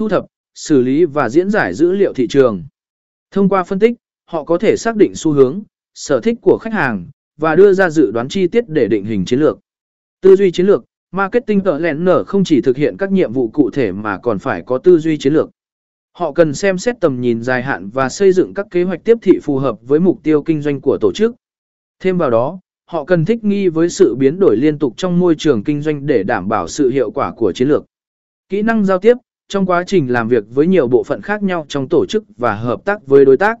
thu thập, xử lý và diễn giải dữ liệu thị trường. Thông qua phân tích, họ có thể xác định xu hướng, sở thích của khách hàng và đưa ra dự đoán chi tiết để định hình chiến lược. Tư duy chiến lược, marketing tợ lẹn nở không chỉ thực hiện các nhiệm vụ cụ thể mà còn phải có tư duy chiến lược. Họ cần xem xét tầm nhìn dài hạn và xây dựng các kế hoạch tiếp thị phù hợp với mục tiêu kinh doanh của tổ chức. Thêm vào đó, họ cần thích nghi với sự biến đổi liên tục trong môi trường kinh doanh để đảm bảo sự hiệu quả của chiến lược. Kỹ năng giao tiếp trong quá trình làm việc với nhiều bộ phận khác nhau trong tổ chức và hợp tác với đối tác.